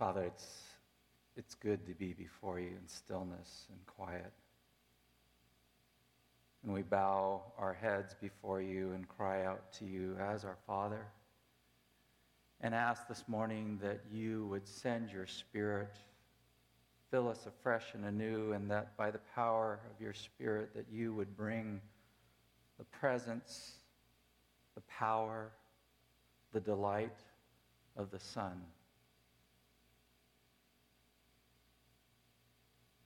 Father, it's, it's good to be before you in stillness and quiet. And we bow our heads before you and cry out to you as our Father. And ask this morning that you would send your Spirit, fill us afresh and anew, and that by the power of your Spirit that you would bring the presence, the power, the delight of the Son.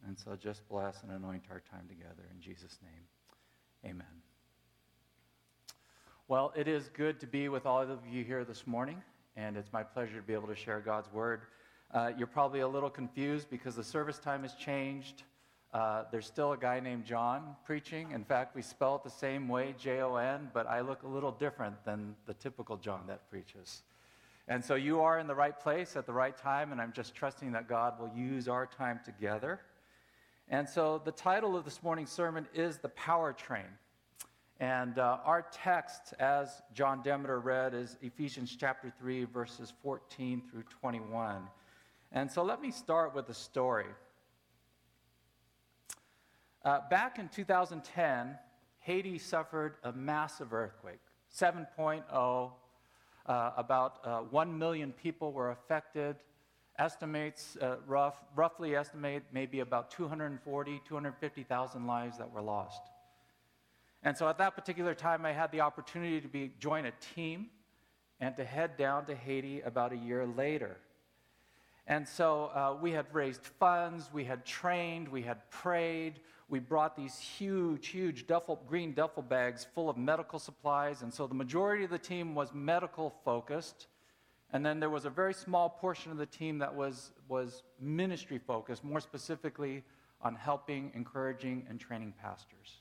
And so just bless and anoint our time together in Jesus' name. Amen. Well, it is good to be with all of you here this morning, and it's my pleasure to be able to share God's word. Uh, you're probably a little confused because the service time has changed. Uh, there's still a guy named John preaching. In fact, we spell it the same way, J O N, but I look a little different than the typical John that preaches. And so you are in the right place at the right time, and I'm just trusting that God will use our time together. And so the title of this morning's sermon is The Powertrain. And uh, our text, as John Demeter read, is Ephesians chapter 3, verses 14 through 21. And so let me start with a story. Uh, back in 2010, Haiti suffered a massive earthquake, 7.0. Uh, about uh, 1 million people were affected. Estimates, uh, rough, roughly estimate maybe about 240, 250,000 lives that were lost. And so at that particular time, I had the opportunity to be, join a team and to head down to Haiti about a year later. And so uh, we had raised funds, we had trained, we had prayed, we brought these huge, huge duffel, green duffel bags full of medical supplies. And so the majority of the team was medical focused. And then there was a very small portion of the team that was, was ministry focused, more specifically on helping, encouraging, and training pastors.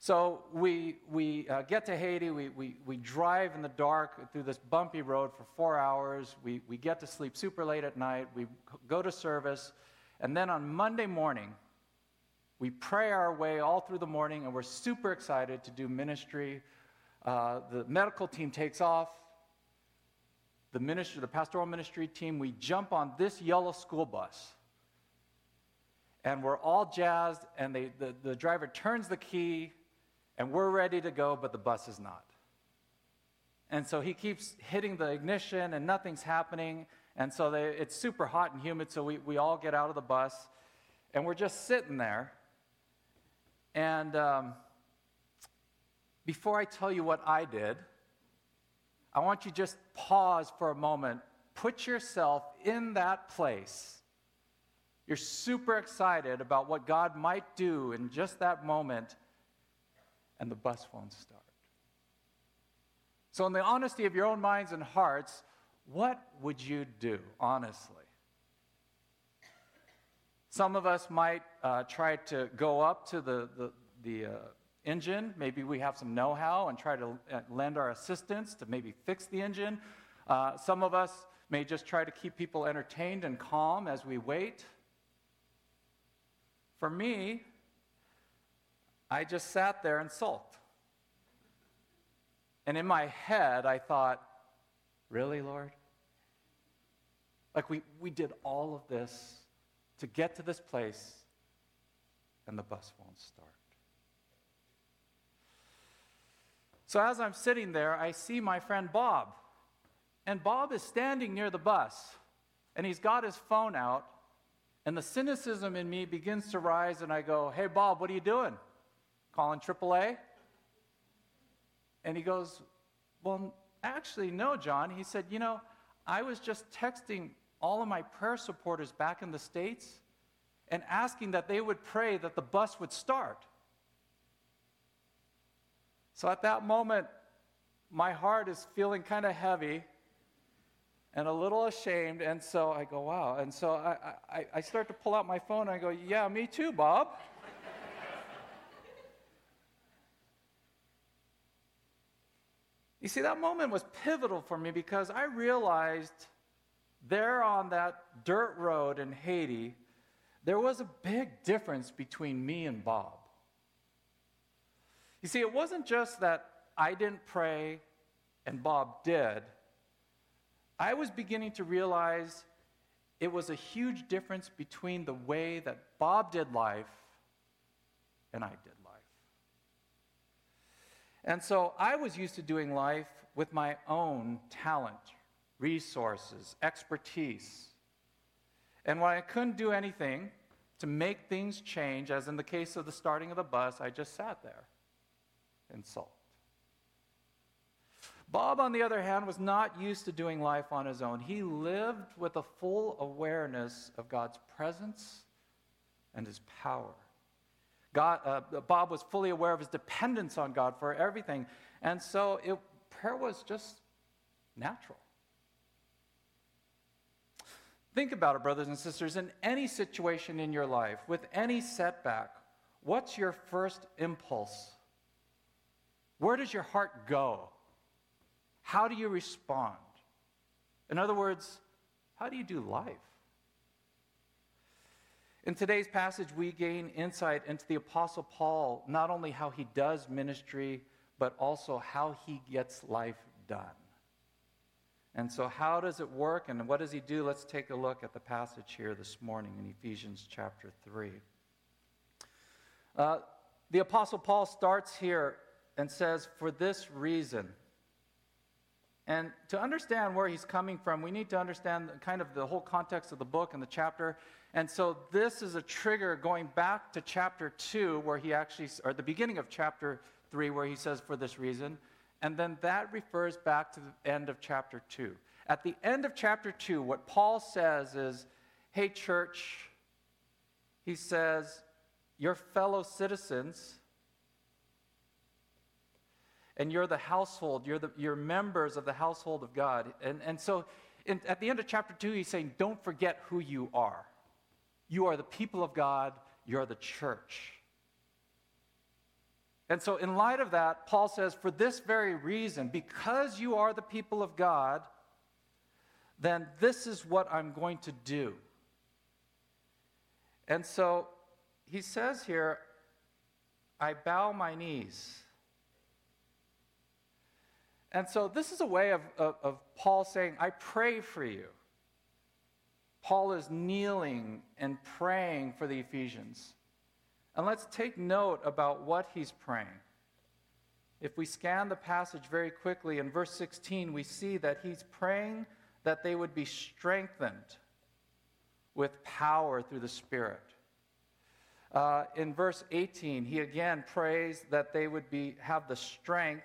So we, we uh, get to Haiti, we, we, we drive in the dark through this bumpy road for four hours, we, we get to sleep super late at night, we go to service, and then on Monday morning, we pray our way all through the morning, and we're super excited to do ministry. Uh, the medical team takes off. The ministry, the pastoral ministry team, we jump on this yellow school bus. And we're all jazzed, and they, the, the driver turns the key, and we're ready to go, but the bus is not. And so he keeps hitting the ignition, and nothing's happening. And so they, it's super hot and humid, so we, we all get out of the bus, and we're just sitting there. And um, before I tell you what I did, I want you just pause for a moment. Put yourself in that place. You're super excited about what God might do in just that moment, and the bus won't start. So, in the honesty of your own minds and hearts, what would you do, honestly? Some of us might uh, try to go up to the, the, the uh, engine. Maybe we have some know how and try to uh, lend our assistance to maybe fix the engine. Uh, some of us may just try to keep people entertained and calm as we wait. For me, I just sat there and sulked. And in my head, I thought, really, Lord? Like, we, we did all of this to get to this place, and the bus won't start. So as I'm sitting there, I see my friend Bob. And Bob is standing near the bus, and he's got his phone out, and the cynicism in me begins to rise, and I go, Hey, Bob, what are you doing? Calling AAA? And he goes, Well, actually, no, John. He said, You know, I was just texting all of my prayer supporters back in the States and asking that they would pray that the bus would start. So at that moment, my heart is feeling kind of heavy and a little ashamed. And so I go, wow. And so I, I, I start to pull out my phone and I go, yeah, me too, Bob. you see, that moment was pivotal for me because I realized there on that dirt road in Haiti, there was a big difference between me and Bob. You see, it wasn't just that I didn't pray and Bob did. I was beginning to realize it was a huge difference between the way that Bob did life and I did life. And so I was used to doing life with my own talent, resources, expertise. And when I couldn't do anything to make things change, as in the case of the starting of the bus, I just sat there and sulked. Bob, on the other hand, was not used to doing life on his own. He lived with a full awareness of God's presence and his power. God, uh, Bob was fully aware of his dependence on God for everything. And so it, prayer was just natural. Think about it, brothers and sisters. In any situation in your life, with any setback, what's your first impulse? Where does your heart go? How do you respond? In other words, how do you do life? In today's passage, we gain insight into the Apostle Paul, not only how he does ministry, but also how he gets life done. And so, how does it work and what does he do? Let's take a look at the passage here this morning in Ephesians chapter 3. Uh, the Apostle Paul starts here and says, For this reason. And to understand where he's coming from, we need to understand kind of the whole context of the book and the chapter. And so this is a trigger going back to chapter 2, where he actually, or the beginning of chapter 3, where he says, For this reason. And then that refers back to the end of chapter 2. At the end of chapter 2, what Paul says is, Hey, church, he says, Your fellow citizens, and you're the household, you're, the, you're members of the household of God. And, and so in, at the end of chapter 2, he's saying, Don't forget who you are. You are the people of God, you're the church. And so, in light of that, Paul says, For this very reason, because you are the people of God, then this is what I'm going to do. And so he says here, I bow my knees. And so this is a way of, of, of, Paul saying, I pray for you. Paul is kneeling and praying for the Ephesians. And let's take note about what he's praying. If we scan the passage very quickly, in verse 16, we see that he's praying that they would be strengthened with power through the Spirit. Uh, in verse 18, he again prays that they would be, have the strength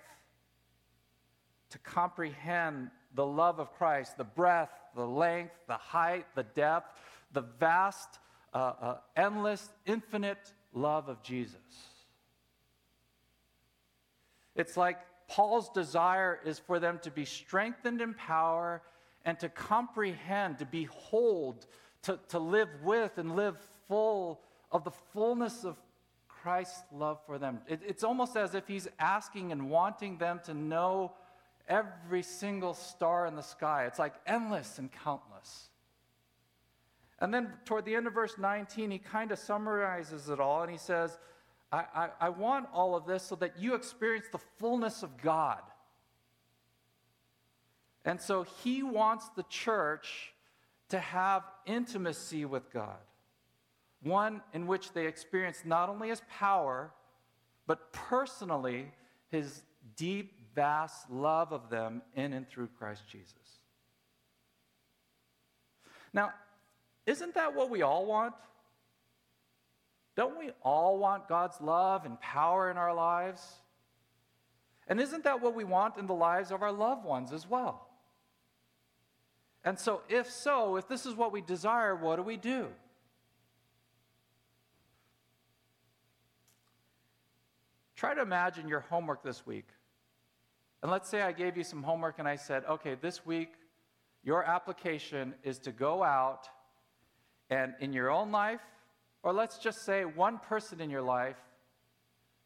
to comprehend the love of Christ, the breadth, the length, the height, the depth, the vast, uh, uh, endless, infinite love of Jesus. It's like Paul's desire is for them to be strengthened in power and to comprehend, to behold, to, to live with and live full of the fullness of Christ's love for them. It, it's almost as if he's asking and wanting them to know every single star in the sky. It's like endless and countless. And then toward the end of verse 19, he kind of summarizes it all and he says, I, I, I, want all of this so that you experience the fullness of God. And so he wants the church to have intimacy with God, one in which they experience not only his power, but personally his deep, vast love of them in and through Christ Jesus. Now, isn't that what we all want? Don't we all want God's love and power in our lives? And isn't that what we want in the lives of our loved ones as well? And so, if so, if this is what we desire, what do we do? Try to imagine your homework this week. And let's say I gave you some homework and I said, okay, this week, your application is to go out and in your own life, or let's just say one person in your life,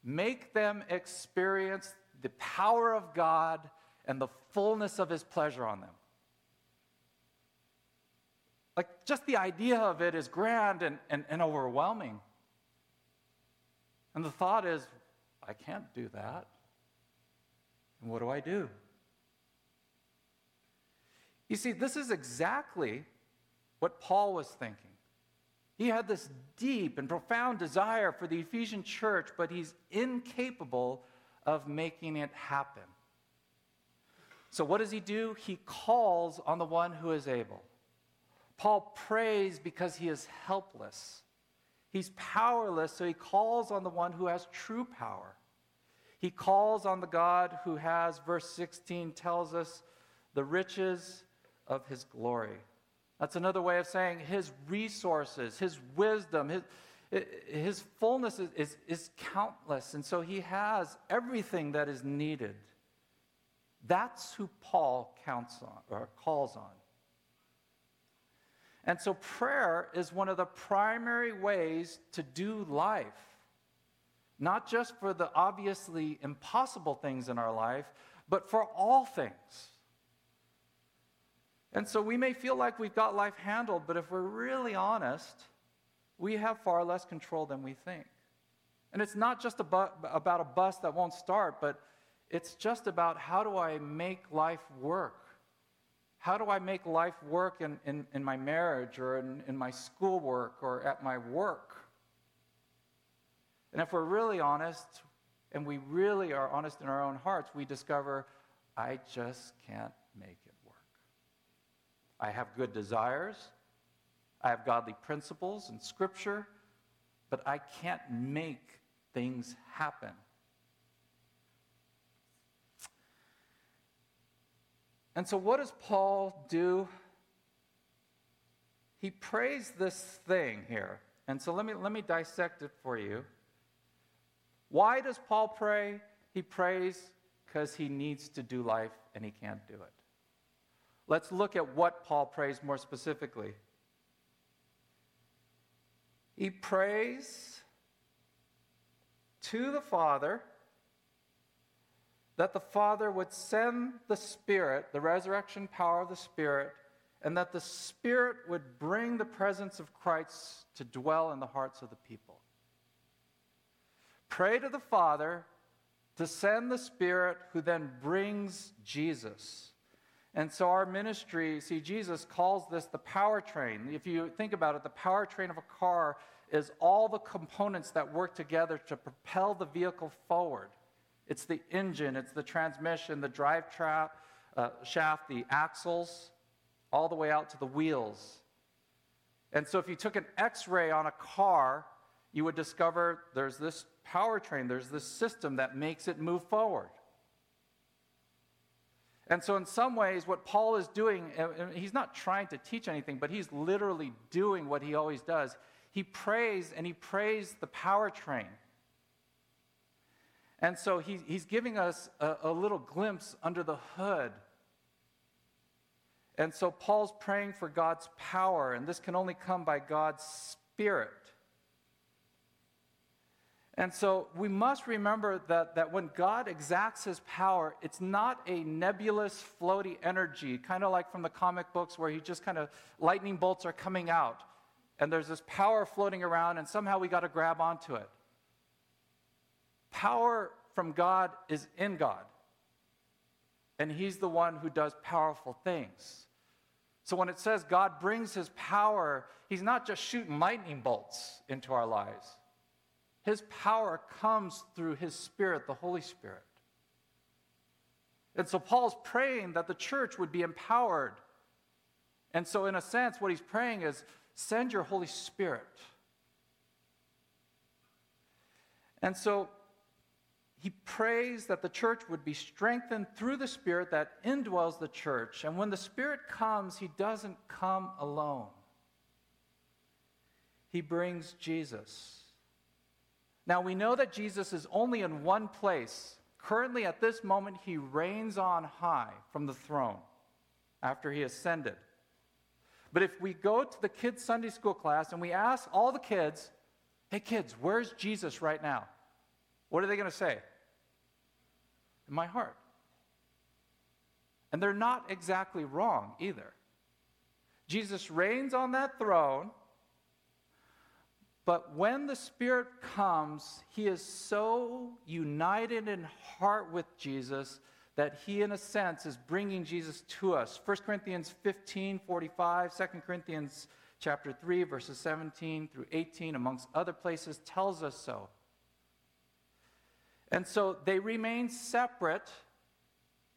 make them experience the power of God and the fullness of His pleasure on them. Like, just the idea of it is grand and, and, and overwhelming. And the thought is, I can't do that. And what do I do? You see, this is exactly what Paul was thinking. He had this deep and profound desire for the Ephesian church, but he's incapable of making it happen. So, what does he do? He calls on the one who is able. Paul prays because he is helpless. He's powerless, so he calls on the one who has true power. He calls on the God who has, verse 16 tells us, the riches of his glory. That's another way of saying his resources, his wisdom, his, his fullness is, is, is countless. And so he has everything that is needed. That's who Paul counts on or calls on. And so prayer is one of the primary ways to do life. Not just for the obviously impossible things in our life, but for all things. And so we may feel like we've got life handled, but if we're really honest, we have far less control than we think. And it's not just about, a bus that won't start, but it's just about how do I make life work? How do I make life work in, in, in my marriage or in, in my schoolwork or at my work? And if we're really honest, and we really are honest in our own hearts, we discover, I just can't make it work. I have good desires, I have godly principles and scripture, but I can't make things happen. And so, what does Paul do? He prays this thing here. And so, let me, let me dissect it for you. Why does Paul pray? He prays because he needs to do life and he can't do it. Let's look at what Paul prays more specifically. He prays to the Father that the Father would send the Spirit, the resurrection power of the Spirit, and that the Spirit would bring the presence of Christ to dwell in the hearts of the people. Pray to the Father to send the Spirit who then brings Jesus. And so our ministry, seeJesus calls this the powertrain. If you think about it, the powertrain of a car is all the components that work together to propel the vehicle forward. It's the engine, it's the transmission, the drive uh, shaft, the axles, all the way out to the wheels. And so if you took an x ray on a car, you would discover there's this powertrain, there's this system that makes it move forward. And so, in some ways, what Paul is doing, uh, uh, he's not trying to teach anything, but he's literally doing what he always does. He prays and he prays the powertrain. And so he, he's giving us a, a little glimpse under the hood. And so Paul's praying for God's power, and this can only come by God's Spirit. And so we must remember that, that when God exacts his power, it's not a nebulous, floaty energy, kind of like from the comic books where he just kind of lightning bolts are coming out, and there's this power floating around, and somehow we got to grab onto it. Power from God is in God. And He's the one who does powerful things. So when it says God brings His power, He's not just shooting lightning bolts into our lives. His power comes through His Spirit, the Holy Spirit. And so Paul's praying that the church would be empowered. And so, in a sense, what he's praying is send your Holy Spirit. And so, he prays that the church would be strengthened through the Spirit that indwells the church. And when the Spirit comes, he doesn't come alone, he brings Jesus. Now, we know that Jesus is only in one place. Currently, at this moment, he reigns on high from the throne after he ascended. But if we go to the kids' Sunday school class and we ask all the kids, hey, kids, where's Jesus right now? What are they going to say? in my heart. And they're not exactly wrong either. Jesus reigns on that throne, but when the Spirit comes, he is so united in heart with Jesus that he, in a sense, is bringing Jesus to us. 1 Corinthians 15 45, 2 Corinthians chapter 3, verses 17 through 18, amongst other places, tells us so. And so they remain separate,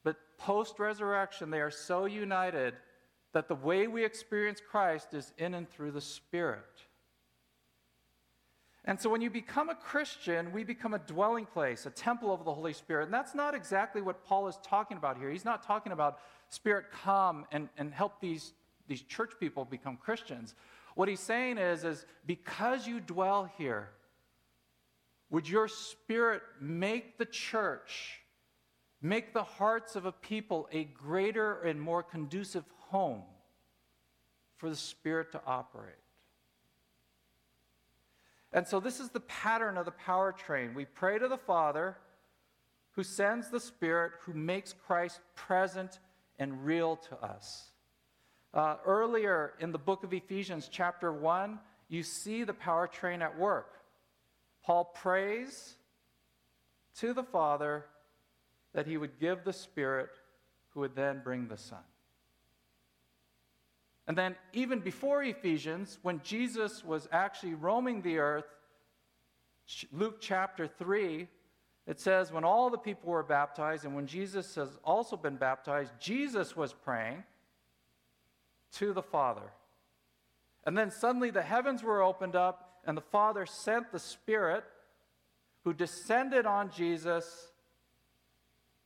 but post resurrection, they are so united that the way we experience Christ is in and through the Spirit. And so when you become a Christian, we become a dwelling place, a temple of the Holy Spirit. And that's not exactly what Paul is talking about here. He's not talking about Spirit come and, and help these, these church people become Christians. What he's saying is, is because you dwell here, would your spirit make the church, make the hearts of a people a greater and more conducive home for the Spirit to operate? And so, this is the pattern of the power train. We pray to the Father who sends the Spirit, who makes Christ present and real to us. Uh, earlier in the book of Ephesians, chapter 1, you see the power train at work. Paul prays to the Father that he would give the Spirit who would then bring the Son. And then, even before Ephesians, when Jesus was actually roaming the earth, Luke chapter 3, it says, when all the people were baptized, and when Jesus has also been baptized, Jesus was praying to the Father. And then suddenly the heavens were opened up, and the Father sent the Spirit who descended on Jesus,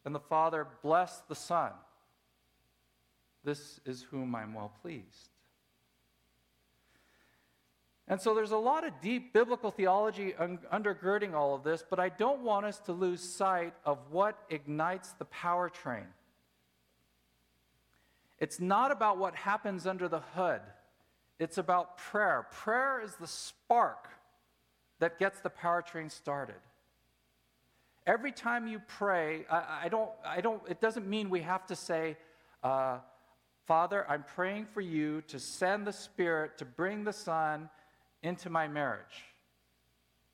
and the Father blessed the Son. This is whom I'm well pleased. And so there's a lot of deep biblical theology un- undergirding all of this, but I don't want us to lose sight of what ignites the power train. It's not about what happens under the hood, it's about prayer. Prayer is the spark that gets the power train started. Every time you pray, I, I don't, I don't, it doesn't mean we have to say, uh, Father, I'm praying for you to send the Spirit to bring the Son into my marriage.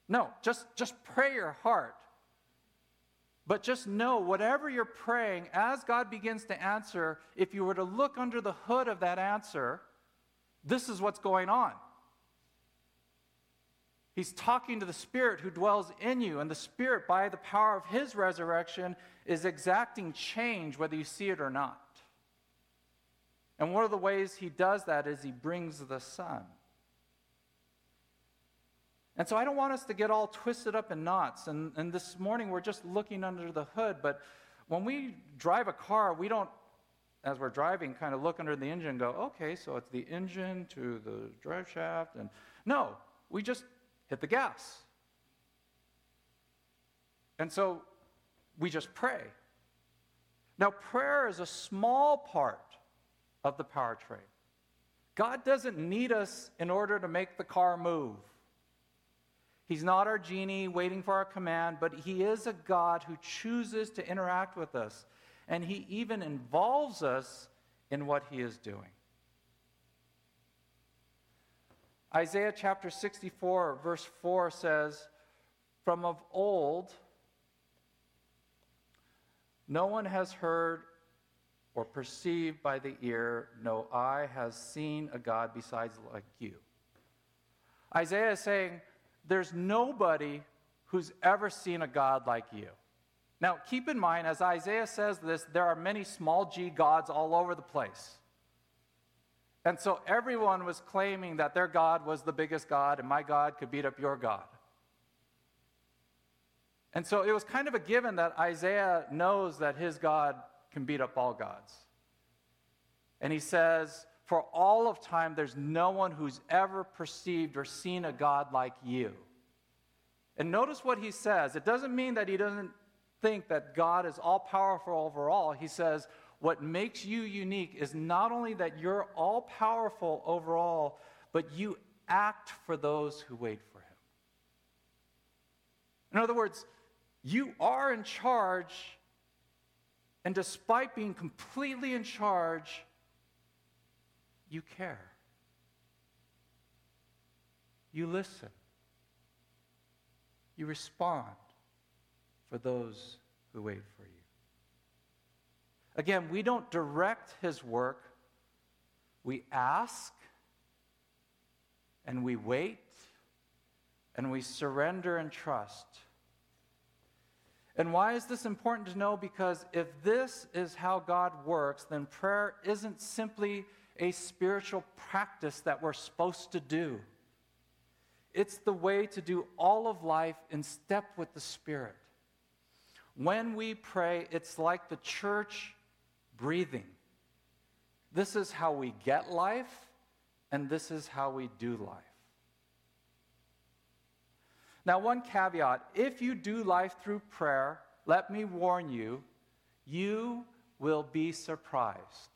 No, just, just pray your heart. But just know, whatever you're praying, as God begins to answer, if you were to look under the hood of that answer, this is what's going on. He's talking to the Spirit who dwells in you, and the Spirit, by the power of His resurrection, is exacting change whether you see it or not. And one of the ways He does that is He brings the Son. And so I don't want us to get all twisted up in knots. And, and this morning we're just looking under the hood. But when we drive a car, we don't, as we're driving, kind of look under the engine and go, okay, so it's the engine to the drive shaft. And no, we just hit the gas. And so we just pray. Now, prayer is a small part of the powertrain. God doesn't need us in order to make the car move. He's not our genie waiting for our command, but He is a God who chooses to interact with us. And He even involves us in what He is doing. Isaiah chapter 64, verse 4 says, From of old, no one has heard or perceived by the ear, no eye has seen a God besides like you. Isaiah is saying, there's nobody who's ever seen a God like you. Now, keep in mind, as Isaiah says this, there are many small g gods all over the place. And so everyone was claiming that their God was the biggest God and my God could beat up your God. And so it was kind of a given that Isaiah knows that his God can beat up all gods. And he says, for all of time, there's no one who's ever perceived or seen a God like you. And notice what he says. It doesn't mean that he doesn't think that God is all powerful overall. He says, what makes you unique is not only that you're all powerful overall, but you act for those who wait for him. In other words, you are in charge, and despite being completely in charge, you care. You listen. You respond for those who wait for you. Again, we don't direct his work, we ask and we wait and we surrender and trust. And why is this important to know? Because if this is how God works, then prayer isn't simply a spiritual practice that we're supposed to do. It's the way to do all of life in step with the Spirit. When we pray, it's like the church breathing. This is how we get life, and this is how we do life. Now, one caveat if you do life through prayer, let me warn you, you will be surprised.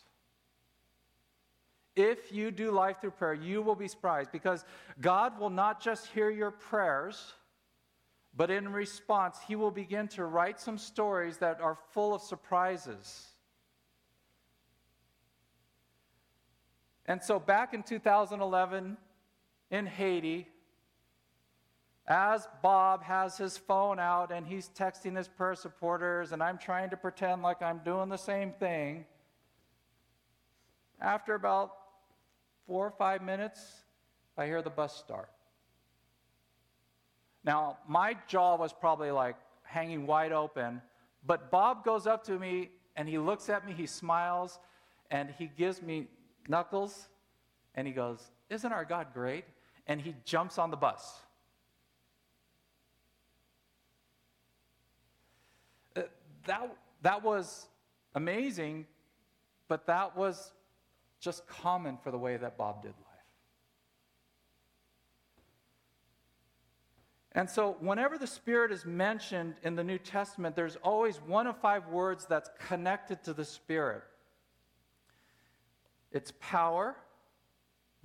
If you do life through prayer, you will be surprised because God will not just hear your prayers, but in response, He will begin to write some stories that are full of surprises. And so, back in 2011 in Haiti, as Bob has his phone out and he's texting his prayer supporters, and I'm trying to pretend like I'm doing the same thing, after about four or five minutes, I hear the bus start. Now, my jaw was probably like hanging wide open, but Bob goes up to me and he looks at me, he smiles, and he gives me knuckles, and he goes, Isn't our God great? And he jumps on the bus. That, that was amazing, but that was just common for the way that Bob did life. And so, whenever the Spirit is mentioned in the New Testament, there's always one of five words that's connected to the Spirit it's power,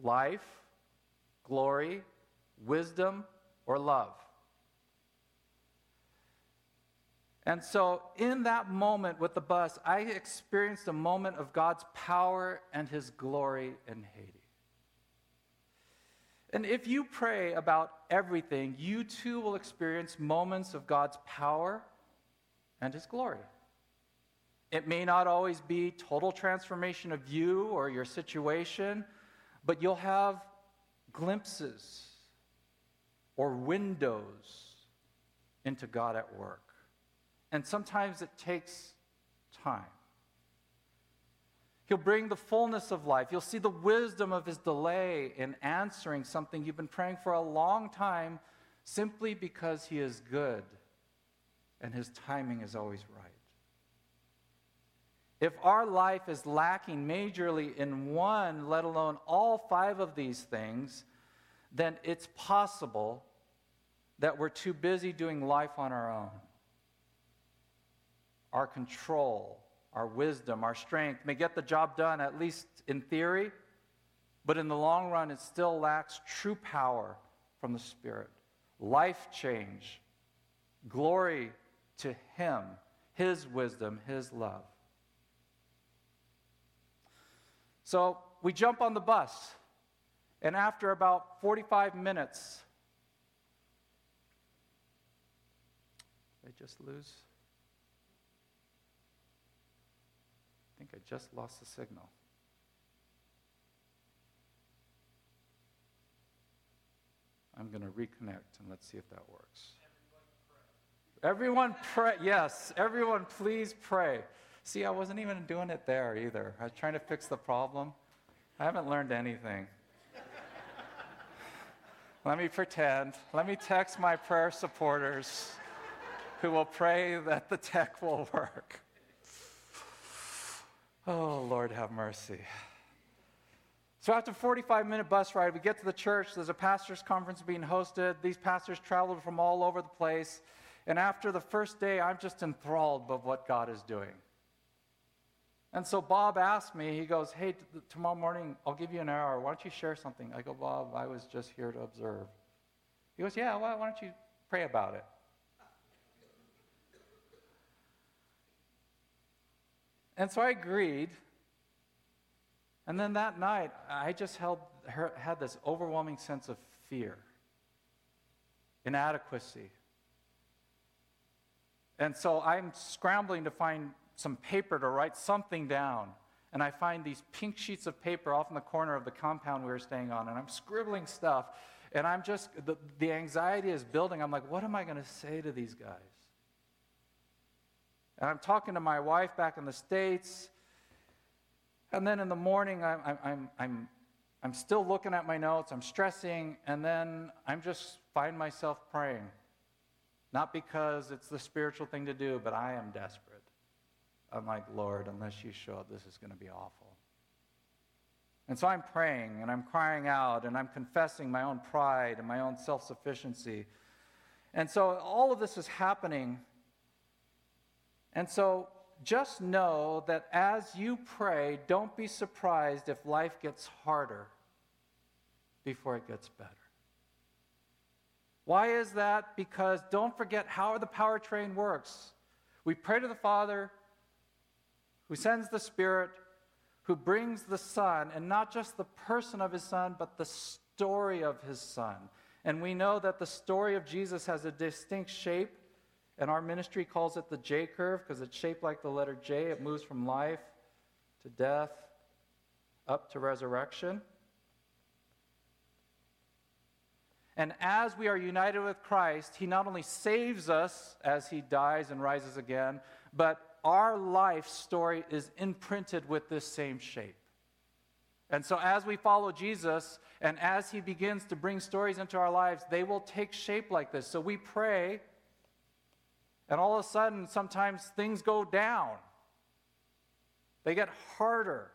life, glory, wisdom, or love. And so, in that moment with the bus, I experienced a moment of God's power and His glory in Haiti. And if you pray about everything, you too will experience moments of God's power and His glory. It may not always be total transformation of you or your situation, but you'll have glimpses or windows into God at work. And sometimes it takes time. He'll bring the fullness of life. You'll see the wisdom of his delay in answering something you've been praying for a long time simply because he is good and his timing is always right. If our life is lacking majorly in one, let alone all five of these things, then it's possible that we're too busy doing life on our own our control, our wisdom, our strength may get the job done, at least in theory, but in the long run, it still lacks true power from the Spirit, life change, glory to Him, His wisdom, His love. So we jump on the bus, and after about 45 minutes, I just lose. I just lost the signal. I'm going to reconnect and let's see if that works. Everyone pray. Everyone pray. Yes, everyone please pray. See, I wasn't even doing it there either. I was trying to fix the problem. I haven't learned anything. Let me pretend. Let me text my prayer supporters who will pray that the tech will work. Oh, Lord, have mercy. So, after a 45 minute bus ride, we get to the church. There's a pastor's conference being hosted. These pastors traveled from all over the place. And after the first day, I'm just enthralled by what God is doing. And so Bob asked me, he goes, Hey, t- tomorrow morning, I'll give you an hour. Why don't you share something? I go, Bob, I was just here to observe. He goes, Yeah, why, why don't you pray about it? And so I agreed. And then that night, I just held, had this overwhelming sense of fear, inadequacy. And so I'm scrambling to find some paper to write something down. And I find these pink sheets of paper off in the corner of the compound we were staying on, and I'm scribbling stuff. And I'm just, the, the anxiety is building. I'm like, what am I going to say to these guys? And I'm talking to my wife back in the States. And then in the morning, I'm, I'm, I'm, I'm still looking at my notes, I'm stressing, and then I'm just find myself praying. Not because it's the spiritual thing to do, but I am desperate. I'm like, Lord, unless you show up, this is going to be awful. And so I'm praying and I'm crying out and I'm confessing my own pride and my own self sufficiency. And so all of this is happening. And so just know that as you pray, don't be surprised if life gets harder before it gets better. Why is that? Because don't forget how the powertrain works. We pray to the Father who sends the Spirit, who brings the Son, and not just the person of his Son, but the story of his Son. And we know that the story of Jesus has a distinct shape, and our ministry calls it the J curve because it's shaped like the letter J. It moves from life to death up to resurrection. And as we are united with Christ, He not only saves us as He dies and rises again, but our life story is imprinted with this same shape. And so, as we follow Jesus and as He begins to bring stories into our lives, they will take shape like this. So, we pray, and all of a sudden, sometimes things go down, they get harder.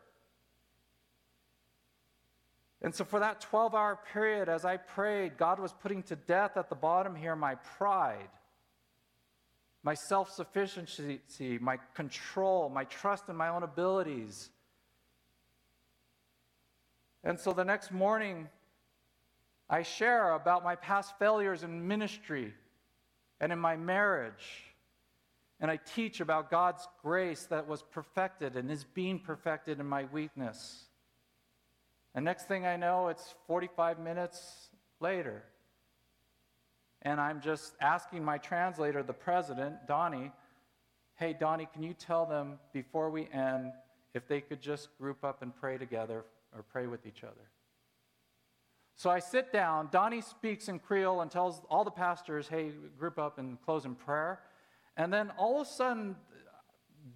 And so, for that 12 hour period, as I prayed, God was putting to death at the bottom here my pride, my self sufficiency, my control, my trust in my own abilities. And so the next morning, I share about my past failures in ministry and in my marriage. And I teach about God's grace that was perfected and is being perfected in my weakness. And next thing I know, it's 45 minutes later. And I'm just asking my translator, the president, Donnie, hey, Donnie, can you tell them before we end if they could just group up and pray together or pray with each other? So I sit down. Donnie speaks in Creole and tells all the pastors, hey, group up and close in prayer. And then all of a sudden,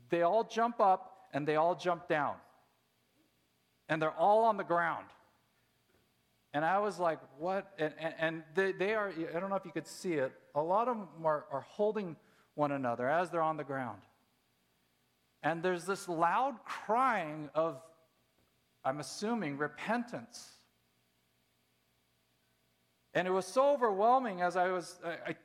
they all jump up and they all jump down and they're all on the ground. And I was like, what? And, and, and they, they, are, I don't know if you could see it, a lot of them are, are holding one another as they're on the ground. And there's this loud crying of, I'm assuming, repentance. And it was so overwhelming as I was, I, I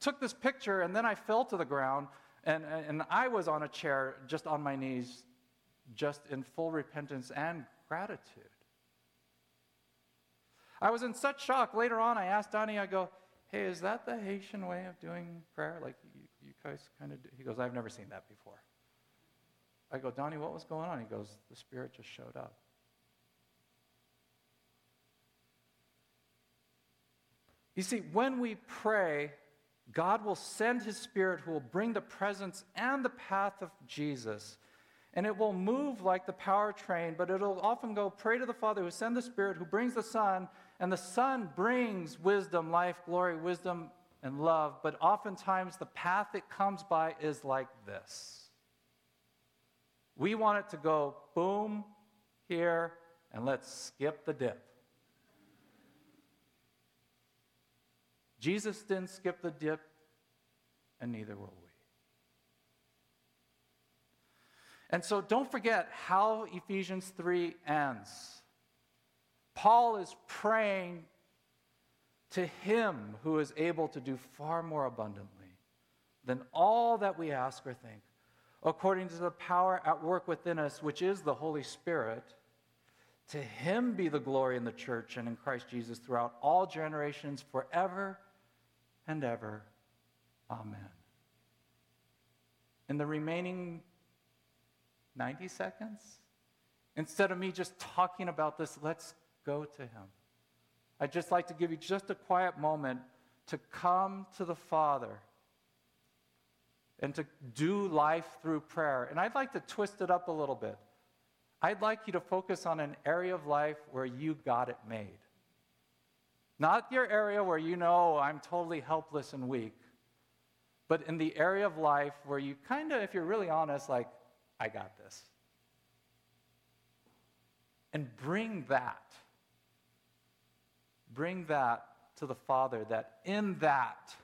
took this picture and then I fell to the ground and, and I was on a chair just on my knees, just in full repentance and gratitude. I was in such shock. Later on, I asked Donnie, I go, hey, is that the Haitian way of doing prayer? Like you, you guys kind of do? He goes, I've never seen that before. I go, Donnie, what was going on? He goes, the Spirit just showed up. You see, when we pray, God will send His Spirit who will bring the presence and the path of Jesus and it will move like the power train, but it'll often go, Pray to the Father who sends the Spirit, who brings the Son, and the Son brings wisdom, life, glory, wisdom, and love. But oftentimes the path it comes by is like this. We want it to go boom, here, and let's skip the dip. Jesus didn't skip the dip, and neither will we. And so don't forget how Ephesians 3 ends. Paul is praying to him who is able to do far more abundantly than all that we ask or think, according to the power at work within us, which is the Holy Spirit. To him be the glory in the church and in Christ Jesus throughout all generations, forever and ever. Amen. In the remaining 90 seconds? Instead of me just talking about this, let's go to Him. I'd just like to give you just a quiet moment to come to the Father and to do life through prayer. And I'd like to twist it up a little bit. I'd like you to focus on an area of life where you got it made. Not your area where you know oh, I'm totally helpless and weak, but in the area of life where you kind of, if you're really honest, like, I got this. And bring that, bring that to the Father, that in that,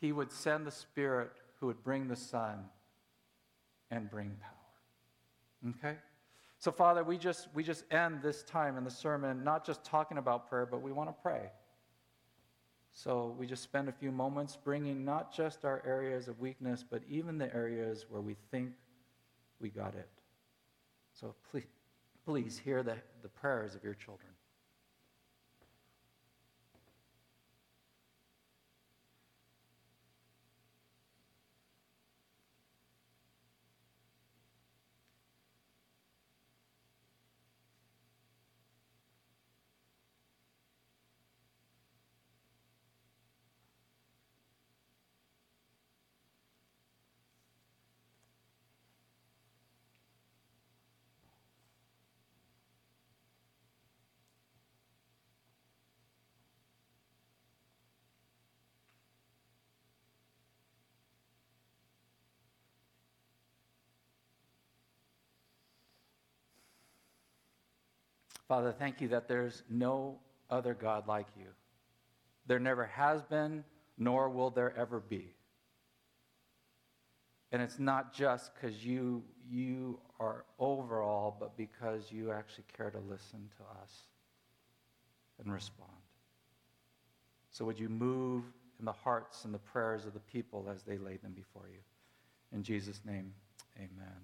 He would send the Spirit who would bring the Son and bring power. Okay? So, Father, we just, we just end this time in the sermon not just talking about prayer, but we want to pray. So, we just spend a few moments bringing not just our areas of weakness, but even the areas where we think we got it. So, please, please hear the, the prayers of your children. Father, thank you that there's no other God like you. There never has been, nor will there ever be. And it's not just because you, you are overall, but because you actually care to listen to us and respond. So would you move in the hearts and the prayers of the people as they lay them before you? In Jesus' name, amen.